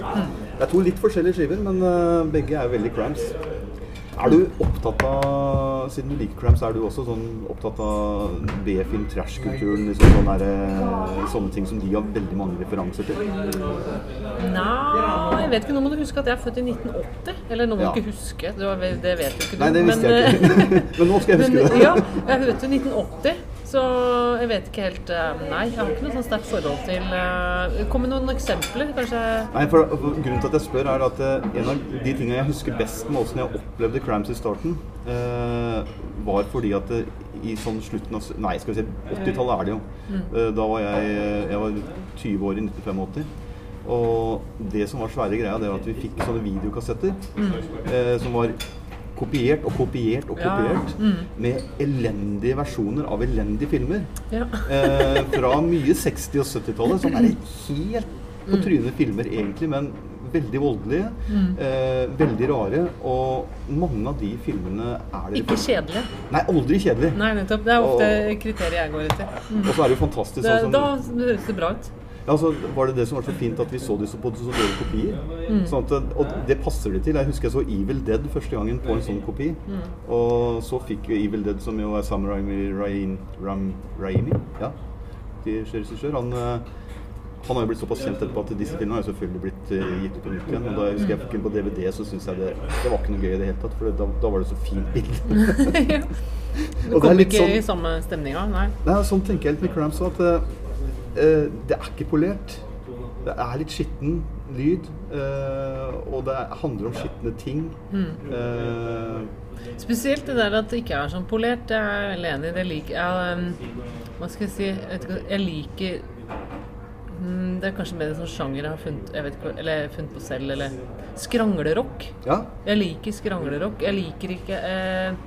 Det er to litt forskjellige skiver, men eh, begge er veldig Cramps. Er du opptatt av, siden du liker Cramps, er du også sånn opptatt av B-film, trash-kulturen, liksom sånne, der, eh, sånne ting som de har veldig mange referanser til? Nei, jeg vet ikke. Nå må du huske at jeg er født i 1980. Eller nå må Ja. du ikke huske, det, var, det vet jo ikke du. Nei, det visste men, jeg eh, ikke. Men nå skal jeg huske det. Ja, jeg er født i 1980, så jeg vet ikke helt eh, Nei, jeg har ikke noe sånn sterkt forhold til eh, Kom med noen eksempler, kanskje? Nei, for for Grunnen til at jeg spør, er at eh, en av de tingene jeg husker best med åssen jeg opplevde Cramps i starten, eh, var fordi at i sånn slutten av Nei, skal vi si 80-tallet er det jo. Mm. da var jeg, jeg var 20 år i 1985. Og det som var svære greia, det var at vi fikk sånne videokassetter eh, som var kopiert og kopiert og Ja. kopiert med elendige versjoner av elendige filmer. Ja. Eh, fra mye 60- og 70-tallet, som er helt på trynet filmer egentlig, men veldig voldelige. Eh, veldig rare. Og mange av de filmene er det Ikke kjedelige. Nei, aldri kjedelige. Nei, nettopp. Det er ofte Og- kriteriet jeg går etter. Og så er det jo fantastisk Det, sånn da høres det bra ut. Ja, altså, var det det som var så fint at vi så de så på så dårlige kopier. Sånn at, og det passer de til. Jeg husker jeg så Evil Dead første gangen på en sånn kopi. Og så fikk jo Evil Dead, som jo er Sam Raimi, Ram, Raimi ja, regissør. Han, eh, han har jo blitt såpass kjent etterpå at disse filmene har jo selvfølgelig blitt eh, gitt ut på nytt igjen. Og da jeg husker jeg fikk den på DVD, så syns jeg det, det var ikke noe gøy i det hele tatt. For da, da var det så fint bilde. ja. Du kom ikke sånn- i samme stemninga, nei. Nei, sånn tenker jeg litt med Cramps òg, det er ikke polert. Det er litt skitten lyd, eh, og det handler om skitne ting. Eh, Spesielt det der at det ikke er sånn polert. Det er jeg veldig enig i. Det liker jeg. um, Hva skal jeg si? Jeg, jeg liker mm, Det er kanskje mer en sånn sjanger jeg har funnet, jeg vet ikke, eller funnet på selv, eller Skranglerock. ja, Jeg liker skranglerock. Jeg liker ikke eh,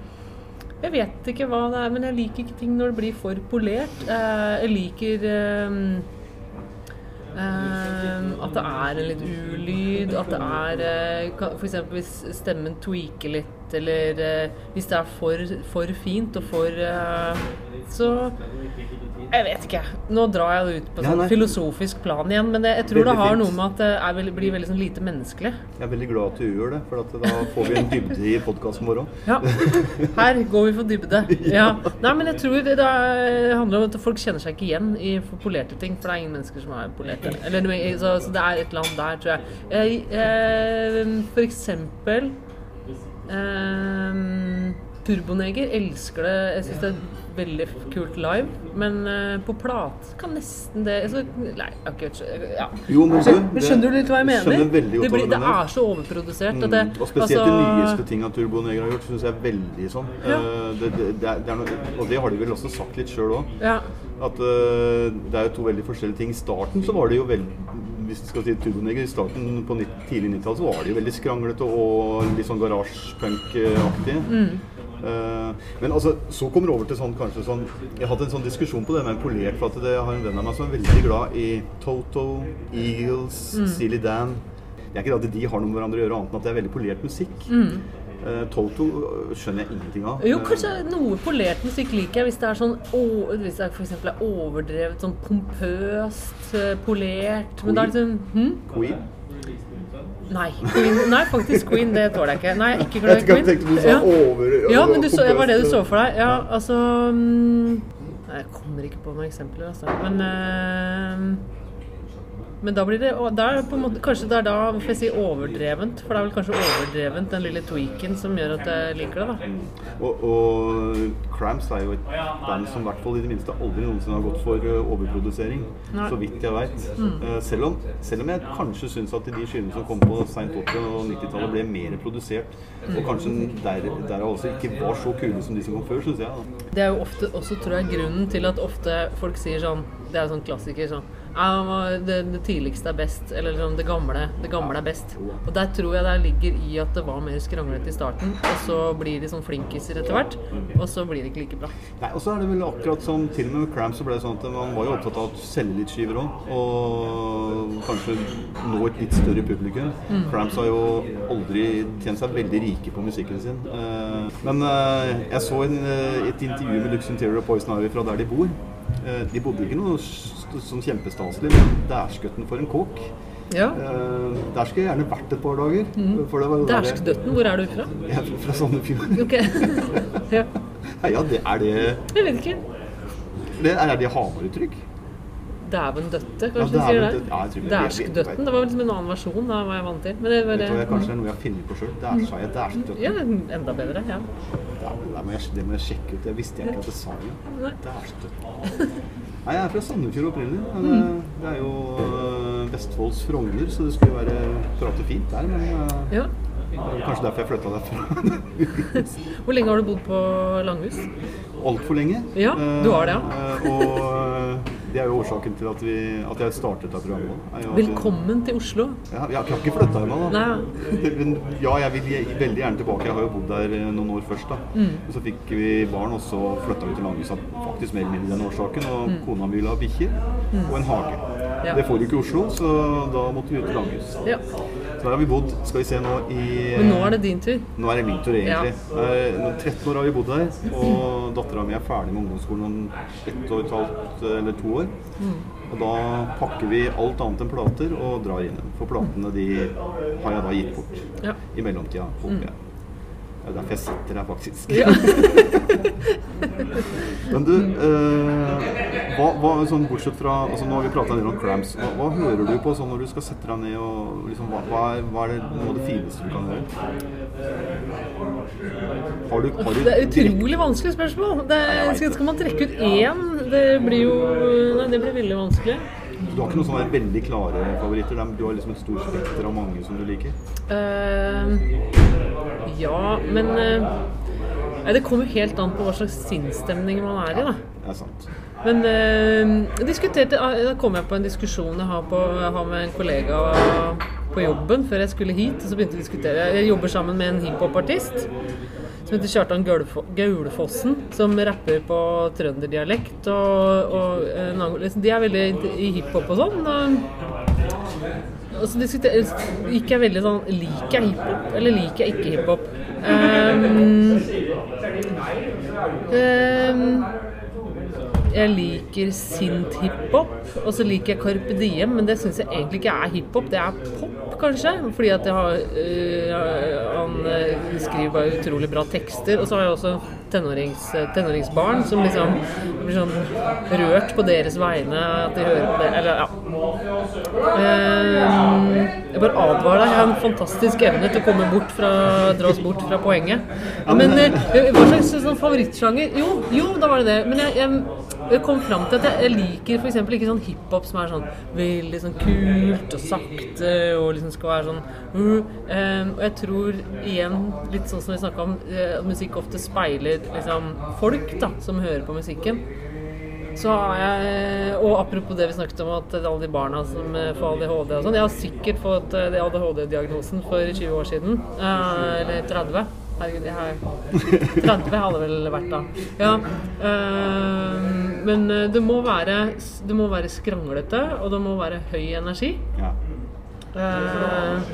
Jeg vet ikke hva det er, men jeg liker ikke ting når det blir for polert. Eh, jeg liker eh, eh, at det er en litt ulyd, at det er F.eks. For eksempel hvis stemmen tweaker litt, eller eh, hvis det er for, for fint og for eh, Så jeg vet ikke. Nå drar jeg det ut på sånn nei. filosofisk plan igjen, men det, jeg tror Veldig det har fint. noe med at det er veldig, blir veldig sånn lite menneskelig. jeg er veldig glad at du gjør det, for at da får vi en dybde i podkasten vår òg. Ja. Her går vi for dybde. Ja. Nei, men jeg tror det er- handler om at folk kjenner seg ikke igjen i for polerte ting. For det er ingen mennesker som er polerte. Eller, så, så det er et eller annet der, tror jeg. jeg eh, for eksempel eh, Turboneger elsker det. Jeg syns det er veldig kult live. Men eh, på plate kan nesten det altså, Nei, jeg har ikke vet ja. Jo, men du, Men Skjønner du litt hva jeg mener? det, blir, det er så overprodusert. At det, Mm, og spesielt de altså- nyeste tinga Turboneger har gjort, syns jeg er veldig sånn. Ja. Uh, det, det, det det noe, og det har de vel også sagt litt sjøl òg. Ja. At uh, det er jo to veldig forskjellige ting. I starten så var det jo veldig Hvis du skal si Turboneger, i starten på nitt- tidlig 90-tall så var de jo veldig skranglete og litt sånn garasjepunk-aktig. Uh, men altså, så kommer det over til sånn kanskje sånn Jeg hatt en sånn diskusjon på det med en polert, for at det, jeg har en venn av meg som er veldig glad i Toto, Eagles, Steely Dan. Det er ikke det at de har noe med hverandre å gjøre, annet enn at det er veldig polert musikk. Eh, Toto øh, skjønner jeg ingenting av. Jo, Eh, kanskje noe polert musikk liker jeg hvis det er sånn å, Hvis det f.eks. er overdrevet, sånn pompøst, eh, polert Men da er det sånn hm? Queen. Nei. Queen, nei, faktisk Queen. Det tåler jeg ikke. Nei, jeg ikke glad i Jeg Queen. tenkte du sa Ja. over Ja, men du så, var det du så for deg? Ja, altså mm, jeg kommer ikke på noen eksempler, altså. Men eh, men da blir det da måte, Kanskje det er da hvorfor jeg sier overdrevent. For det er vel kanskje overdrevent, den lille tweaken, som gjør at jeg liker det. da. Og, og Cramps er jo et band som i hvert fall i det minste aldri noensinne har gått for uh, overprodusering. Nei. Så vidt jeg veit. selv, om, selv om jeg kanskje syns at de skivene som kom på seint 80- og 90-tallet ble mer produsert, og kanskje der, derav også ikke var så kule som de som kom før, syns jeg. Da. Det er jo ofte også, tror jeg, grunnen til at ofte folk sier sånn Det er jo sånn klassiker sånn Ja, det, det tidligste er best. Eller liksom det gamle, det gamle er best. Og der tror jeg det ligger i at det var mer skranglete i starten, og så blir de sånn flinkiser etter hvert. Og så blir det ikke like bra. Nei, og så er det vel akkurat som til og med med Cramp så ble det sånn at man var jo opptatt av å selge litt skiver òg. Og kanskje nå et litt større publikum. Cramps har jo aldri tjent seg veldig rike på musikken sin. Eh, Men eh, jeg så en, eh, et intervju med Lux Interior og Poison Ivy fra der de bor. De bodde ikke noe s- sånn kjempestaselig, men for en kåk. Ja. Eh, Der skulle jeg gjerne vært et par dager. Mm. det jeg- Dæskdøtten, hvor er du fra? Jeg er fra Sandefjord. Okay. ja. Ja, det er det Jeg vet ikke. det Er det Hamar-uttrykk? Dæven døtte, Ja, kanskje de sier det. Ja, jeg det- Dæskdøtten. Det var liksom en annen versjon av hva jeg vant til. Men det var det. Kanskje det er noe jeg har funnet på sjøl. Jeg dæskdøtten. Ja, enda bedre. Ja. Ja, det, må jeg, det må jeg sjekke ut. Jeg visste ikke at det sa det. Dæskdøtten. Nei, jeg er fra Sandefjord opprinnelig. Mm. Det, det er jo øh, Vestfolds Frogner, så det skulle være prate fint der. Men øh, ja. det er kanskje derfor jeg flytta derfra. Hvor lenge har du bodd på Langhus? Altfor lenge. Ja, du har det, ja. Eh, Og det er jo årsaken til at, vi, at jeg startet dette programmet. Jeg, Velkommen til Oslo. Ja, jeg har ikke flytta ennå, da. Men ja, jeg vil veldig gjerne tilbake. Jeg har jo bodd der eh, noen år først. da. Mm. Så fikk vi barn, og så flytta vi til Langhus av faktisk mer eller mindre den årsaken. Og Mm. kona mi ville ha bikkjer og en hage. Ja. Det får du ikke i Oslo, så da måtte vi ut til Langhus. Ja. Så der har vi bodd, skal vi se nå i Men nå er det din tur. Nå er det min tur, egentlig. Ja. nå 13 år har vi bodd her, og dattera mi er ferdig med ungdomsskolen om ett og et halvt eller to år. Mm. Og da pakker vi alt annet enn plater og drar inn. For platene de har jeg da gitt bort Ja. i mellomtida, håper jeg. Det er derfor jeg sitter her, faktisk. Ja. Men du, eh, hva, hva, sånn bortsett fra altså Nå har vi prata en del om cramps. Hva, hva hører du på sånn når du skal sette deg ned og liksom, hva, er, hva er det, noe av det fineste du kan gjøre? Har du, har du Det er utrolig vanskelig spørsmål. Det, skal, skal man trekke ut én? Det blir jo Nei, det blir veldig vanskelig. Du har ikke noen sånne veldig klare favoritter? Er- Du har liksom et stort spekter av mange som du liker? Uh, ja, men uh, Det kommer helt an på hva slags sinnsstemning man er i, da. Det er sant. Men eh, diskuterte, da kom jeg på en diskusjon jeg har, på, jeg har med en kollega på jobben før jeg skulle hit. og så begynte Jeg å diskutere. Jeg jobber sammen med en hiphopartist som heter Kjartan Gaulefossen. Som rapper på trønderdialekt. Og, og eh, liksom, de er veldig i hiphop og sånn. Og, og så diskuter- gikk jeg veldig sånn Liker jeg hiphop, eller liker jeg ikke hiphop? Um, um, jeg liker sint hiphop, og så liker jeg Carpe Diem, men det syns jeg egentlig ikke er hiphop. Det er pop, kanskje. Fordi at jeg har øh, Han øh, skriver bare utrolig bra tekster. Og så har jeg også tenårings, tenåringsbarn som liksom blir sånn rørt på deres vegne. At de hører på det. Eller ja. Ehm, jeg bare advarer deg. Jeg har en fantastisk evne til å komme bort fra, dra oss bort fra poenget. Men øh, hva slags sånn favorittsjanger? Jo, jo, da var det det. Men jeg, jeg jeg kom fram til at jeg, liker f.eks. ikke sånn hiphop som er sånn veldig sånn kult og sakte og liksom skal være sånn uh, um, Og jeg tror igjen, litt sånn som vi snakka om, eh, at musikk ofte speiler liksom folk da, som hører på musikken. Så har jeg, og apropos det vi snakket om, at alle de barna som eh, får ADHD og sånn Jeg har sikkert fått eh, ADHD-diagnosen for 20 år siden. eh, eller 30. Herregud, jeg har 30 hadde vel vært da. Ja. eh, men eh, det må, være, det må være skranglete, og det må være høy energi. Ja. Uh,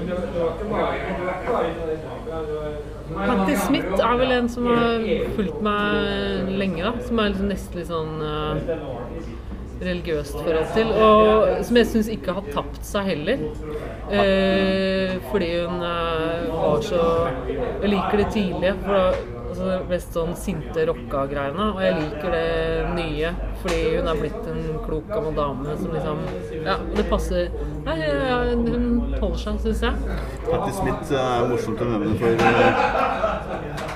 Patti Smith er vel en som har fulgt meg lenge, da. Som er liksom nesten litt sånn uh, religiøst forhold til. Og som jeg syns ikke har tapt seg heller. Eh, fordi hun eh, var så Jeg liker det tidlige. For altså, mest sånn sinte rocka-greiene. Og jeg liker det nye fordi hun er blitt en klok gammel dame som liksom Ja, det passer Nei, ja, hun holder seg, syns jeg. Patti Smith er morsomt å nevne, for eh,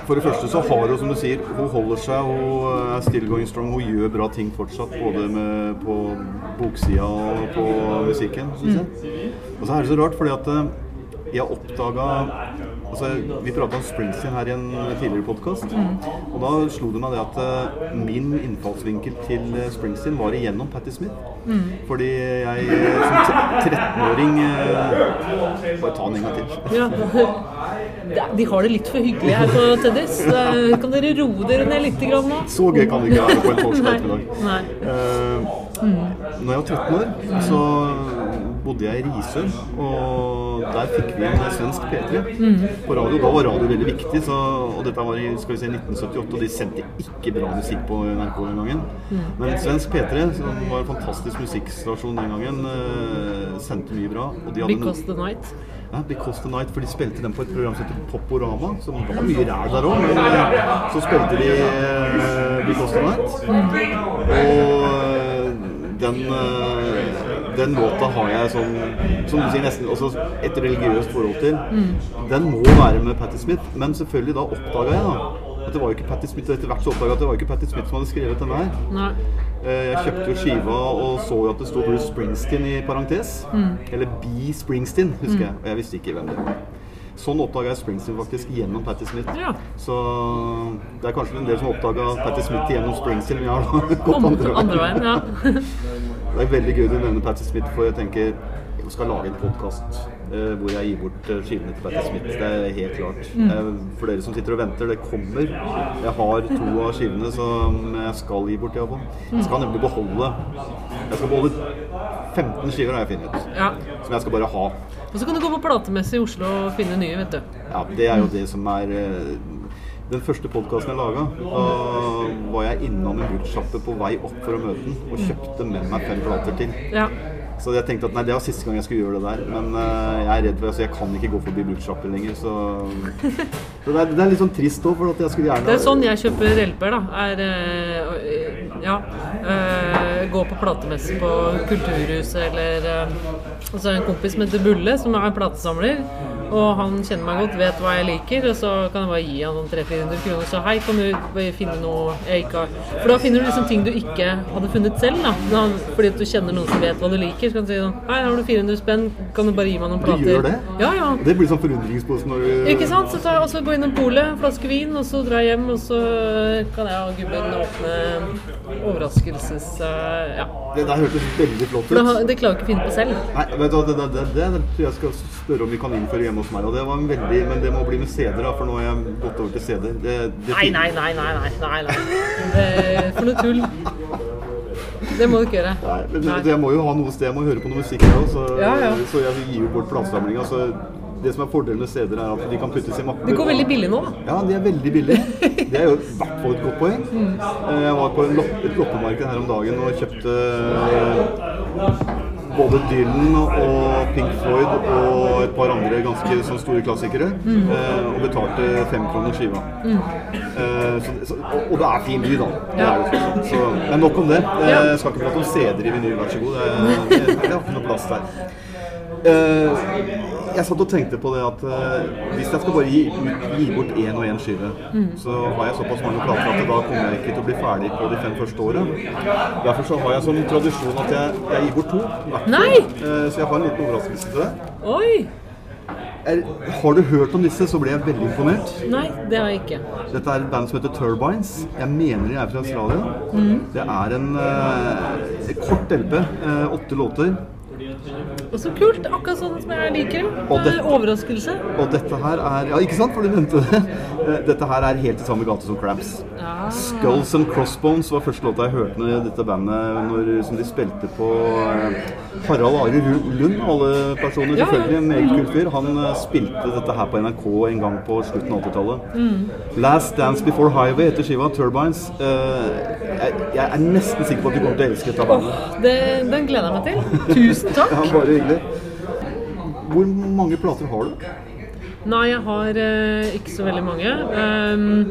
For det første så har hun, som du sier, hun holder seg, hun er still going strong. Hun gjør bra ting fortsatt, både med, på boksida og på musikken, syns jeg. Og så er det så rart, fordi at eh, jeg oppdaga altså, Vi prata om Springsteen her i en tidligere podkast. Og da slo det meg det at uh, min innfallsvinkel til eh, Springsteen var igjennom Patti Smith. Fordi jeg eh, som 13-åring uh, Bare ta den en gang til. Ja. De har det litt for hyggelig her på Teddys. Kan dere roe dere ned litt grann nå? Så gøy kan det ikke være på en torsdag ettermiddag. Eh, Når jeg var 13 år, så bodde jeg i Risør, og der fikk vi en svensk P3 på radio. Da var radio veldig viktig, så, og dette var i skal vi se, 1978, og de sendte ikke bra musikk på NRK den gangen. Men svensk P3, som var en fantastisk musikkstasjon den gangen, uh, sendte mye bra. Og Because the night. ja, Because the Night, for de spilte den på et program som heter Poporama, som var mye ræl der òg, men eh, så spilte de uh, Because the Night. Og eh, den, eh, den låta har jeg som, som du sier, nesten også et religiøst forhold til. Den må være med Patti Smith, men selvfølgelig da oppdaga jeg da at det var jo ikke Patti Smith, etter hvert så oppdaga jeg at det var jo ikke Patti Smith som hadde skrevet den her. Nei. Eh, Jeg kjøpte jo skiva og så jo at det sto Bruce Springsteen i parentes. Eller B. Springsteen, husker jeg. Og jeg visste ikke hvem det var. Sånn oppdaga jeg Springsteen faktisk gjennom Patti Smith. Ja. Så det er kanskje en del som oppdaga Patti Smith gjennom Springsteen, men jeg har gått Andre, andre veien, ja. Det er veldig gøy du nevner Patti Smith, for jeg tenker jeg skal lage en podkast uh, hvor jeg gir bort eh, skivene til Patti Smith. Det er helt klart. Eh, for dere som sitter og venter, det kommer. Jeg har to av skivene som jeg skal gi bort, iallfall. Jeg skal nemlig beholde Jeg skal beholde 15 skiver, har jeg funnet. ja. Som jeg skal bare ha. Og så kan du gå på platemesse i Oslo og finne nye, vet du. Ja, det er jo det som er eh, Den første podkasten jeg laga, da var jeg innom en bruksjappe på vei opp for å møte den, og kjøpte med meg fem plater til. Ja. Så jeg tenkte at nei, det var siste gang jeg skulle gjøre det der. Men uh, jeg er redd for altså, jeg kan ikke gå forbi brukssjapper lenger, så, så det, er, det er litt sånn trist òg, for at jeg skulle gjerne Det er sånn jeg kjøper LP-er, da. Er eh, ja. eh, gå på platemesse på Kulturhuset eller Og så er det en kompis som heter Bulle, som er platesamler. Og han kjenner meg godt, vet hva jeg liker, og så kan jeg bare gi han noen 300-400 kroner. Så hei, kan du finne noe jeg ikke har For da finner du liksom ting du ikke hadde funnet selv, da. Fordi at du kjenner noen som vet hva du liker. Så kan du si sånn Hei, har du 400 spenn, kan du bare gi meg noen plater? Du gjør det? Ja, ja. Det blir sånn forundringspose når du Ikke sant? Så tar jeg også går innom polet, flaske vin, og så drar jeg hjem, og så kan jeg og gubben åpne overraskelses... eh, Ja. Det der hørtes veldig flott For det, ut. det klarer jeg ikke å finne på selv. Nei, vet du det, det, det, det tror jeg skal spørre om vi kan innføre hjemme hos meg. Og det var en veldig, Men det må bli med CD-er, da, for nå har jeg gått over til CD. Det, Nei, nei, nei, nei, nei, nei, nei. Det, for noe tull. Det må du ikke gjøre. Nei, men. Jeg må jo ha noe sted, jeg må høre på noe musikk jeg også, så, Ja, ja. så jeg gir jo bort platesamlinga. Det som er fordelen med CD-er, er at de kan puttes i mapper. Det går veldig billig nå. Ja, de er veldig billige. Det er jo i hvert fall et godt poeng. Eh, Jeg var på en lopp, et loppemarked her om dagen og kjøpte eh, både Dylan og Pink Floyd og et par andre ganske sånn store klassikere. eh, Og betalte fem kroner skiva. Eh, Så, så, og og det er fin by, da. Det er så, men nok om det. Eh, Ja. Skal ikke prate om CD-er i vinyl, vær så god. Det, det, det har ikke noe plass der. Eh, jeg satt og tenkte på det at uh, hvis jeg skal bare gi, gi bort én og én skive, så har jeg såpass mange plater at da kommer jeg ikke til å bli ferdig på de fem første åra. Derfor så har jeg sånn tradisjon at jeg, jeg gir bort to. Eh, så jeg har en liten overraskelse til deg. Oi! Er, har du hørt om disse, så ble jeg veldig imponert. Nei, det har jeg ikke. Dette er et band som heter Turbines. Jeg mener de er fra Australia. Det er en uh, kort LP, åtte låter. Og så kult. Akkurat sånn som jeg liker det. Og Eh, Overraskelse. Og dette her er Ja, ikke sant, for du nevnte det. Eh, Dette her er helt i samme gate som Cramps. Ja. Skulls and Crossbones var første låta jeg hørte med dette bandet når, som de spilte på eh, Harald Are Lund, alle personer, Ja, selvfølgelig. En meget kul fyr. Han spilte dette her på NRK en gang på slutten av 80-tallet. Mm. Last Dance Before Highway heter skiva Turbines. Jeg, jeg er nesten sikker på at du kommer til å elske dette bandet. Det, den gleder jeg meg til. Tusen takk. Ja, bare hyggelig. Hvor mange plater har du? Nei, jeg har eh, ikke så veldig mange. Um,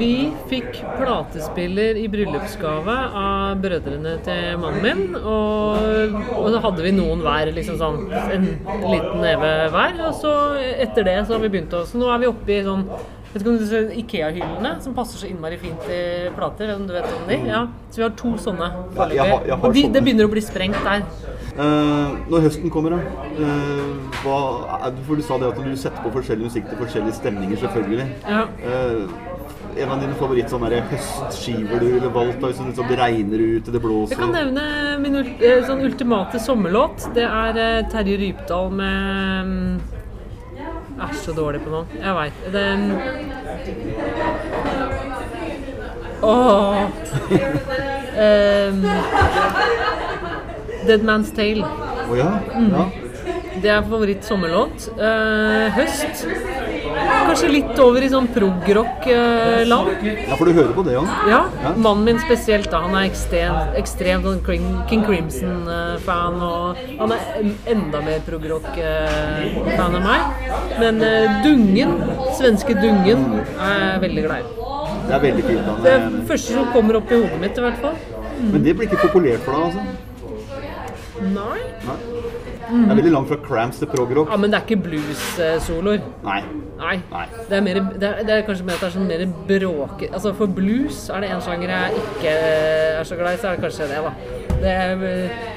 vi fikk platespiller i bryllupsgave av brødrene til mannen min. Og, og så hadde vi noen hver, liksom sånn en liten neve hver. Og så etter det så har vi begynt å Så nå er vi oppe i sånn Vet ikke om du ser Ikea-hyllene, som passer så innmari fint i plater. Om du vet om de? Ja. Så vi har to sånne Ja, har Og de, det begynner å bli sprengt der. Uh, når høsten kommer, da Uh, hva, For du sa det at du setter på forskjellig musikk til forskjellige stemninger, selvfølgelig. Ja. Uh, en av dine favoritt sånne der høstskiver du ville valgt? det liksom, det regner ute, det blåser Jeg kan nevne min ul eh, sånn ultimate sommerlåt. Det er Terje Rypdal med mm, er så dårlig på navn. Jeg veit. Det Åh um, Dead Man's Tale. Å ja? Mm. ja. Det er favoritt sommerlåt. Uh, høst. Kanskje litt over i sånn prog-rock-land. Ja, for du hører på det òg? Ja, Ja. mannen min spesielt da, han er ekstremt, ekstremt sånn King- Crimson-fan, og han er enda mer prog-rock-fan enn meg. Men eh, Dungen, svenske Dungen, er jeg veldig glad i. Det er veldig fint. Da. Det er første som kommer opp i hodet mitt, i hvert fall. Men det blir ikke populert for deg, altså? Nei. Nei. Det er veldig langt fra Cramps til prog-rock. Ja, men det er ikke blues-soloer. Nei. Nei. Nei. Det er, mer, det, er, det er kanskje mer at det er sånn mer bråke... Altså For blues er det en sjanger jeg ikke er så glad i, så er det kanskje det, da. Det er,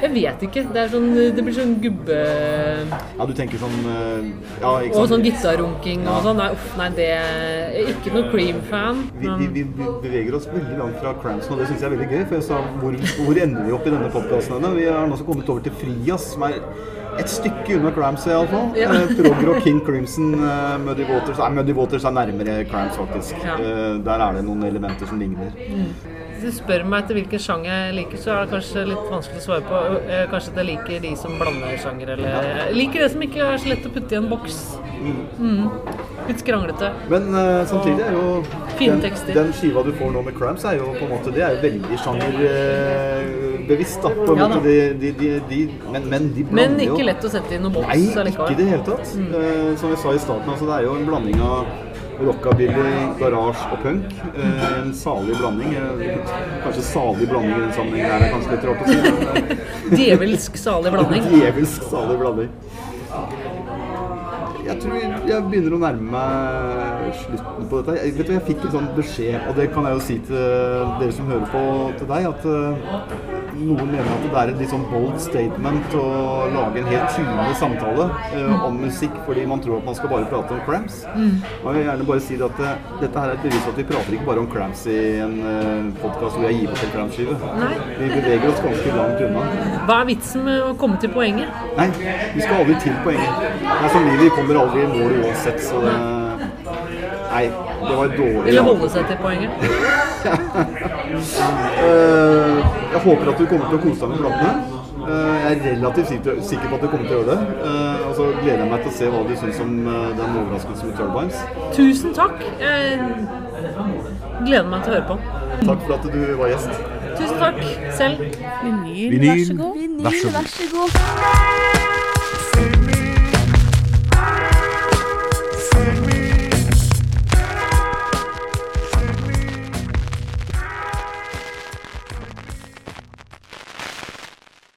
jeg vet ikke. Det er sånn Det blir sånn gubbe... Ja, du tenker sånn eh, Ja? Og sånn gitarrunking og sånn. Nei, uff, nei, det er ikke noe Cream-fan. Vi, vi, vi vi beveger oss veldig langt fra Cramps og det syns jeg er veldig gøy. For jeg sa hvor, hvor ender vi opp i denne podkasten? Vi har nå også kommet over til Frias, som er et stykke unna Cramps iallfall. Ja. Prog-rock, King Crimson, uh, Muddy Waters Nei, Muddy Waters er nærmere Cramps, faktisk. Ja. Uh, der er det noen elementer som ligner. Hvis du spør meg etter hvilken sjanger jeg liker, så er det kanskje litt vanskelig å svare på. Eh, Kanskje at jeg liker de som blander sjanger, eller Jeg liker det som ikke er så lett å putte i en boks. Mm. Litt skranglete. Men uh, samtidig er jo den, den skiva du får nå med Cramps, er jo på en måte Det er jo veldig sjangerbevisst, da. På en Ja måte. De, de, de, de, men, men de blander Men jo ikke lett å sette i noen boks Nei, ikke i det hele tatt. Eh, som vi sa i starten, altså, det er jo en blanding av rockabilly, garasje og punk. Eh, en salig blanding. Kanskje salig blanding i den sammenhengen her er kanskje litt rart å si. Men, eh, Djevelsk salig blanding. Djevelsk salig blanding. Jeg tror jeg begynner å nærme meg slutten på dette. Jeg, vet du, jeg fikk en sånn beskjed, og det kan jeg jo si til dere som hører på, til deg, at noen mener at det er et litt sånn bold statement å lage en helt tynende samtale uh, om musikk fordi man tror at man skal bare prate om Cramps. Og jeg vil gjerne bare si at det, dette her er et bevis at vi prater ikke bare om Cramps i en uh, podkast hvor jeg gir bort en Cramps-skive. Vi beveger oss ganske langt unna. Hva er vitsen med å komme til poenget? Nei, vi skal aldri til poenget. Det er som livet, vi kommer aldri i mål uansett, så det Nei, det var dårlig. Eller holde seg til poenget? uh, jeg håper at du kommer til å kose deg med platene. Uh, jeg er relativt sikker, på at du kommer til å gjøre det. Uh, og så gleder jeg meg til å se hva du syns om eh, den overraskelsen med Turbines. Tusen takk. Jeg gleder meg til å høre på. Takk for at du var gjest. Tusen takk selv. Vinyl, Vinyl, vær så god. vær så god. Vær så god.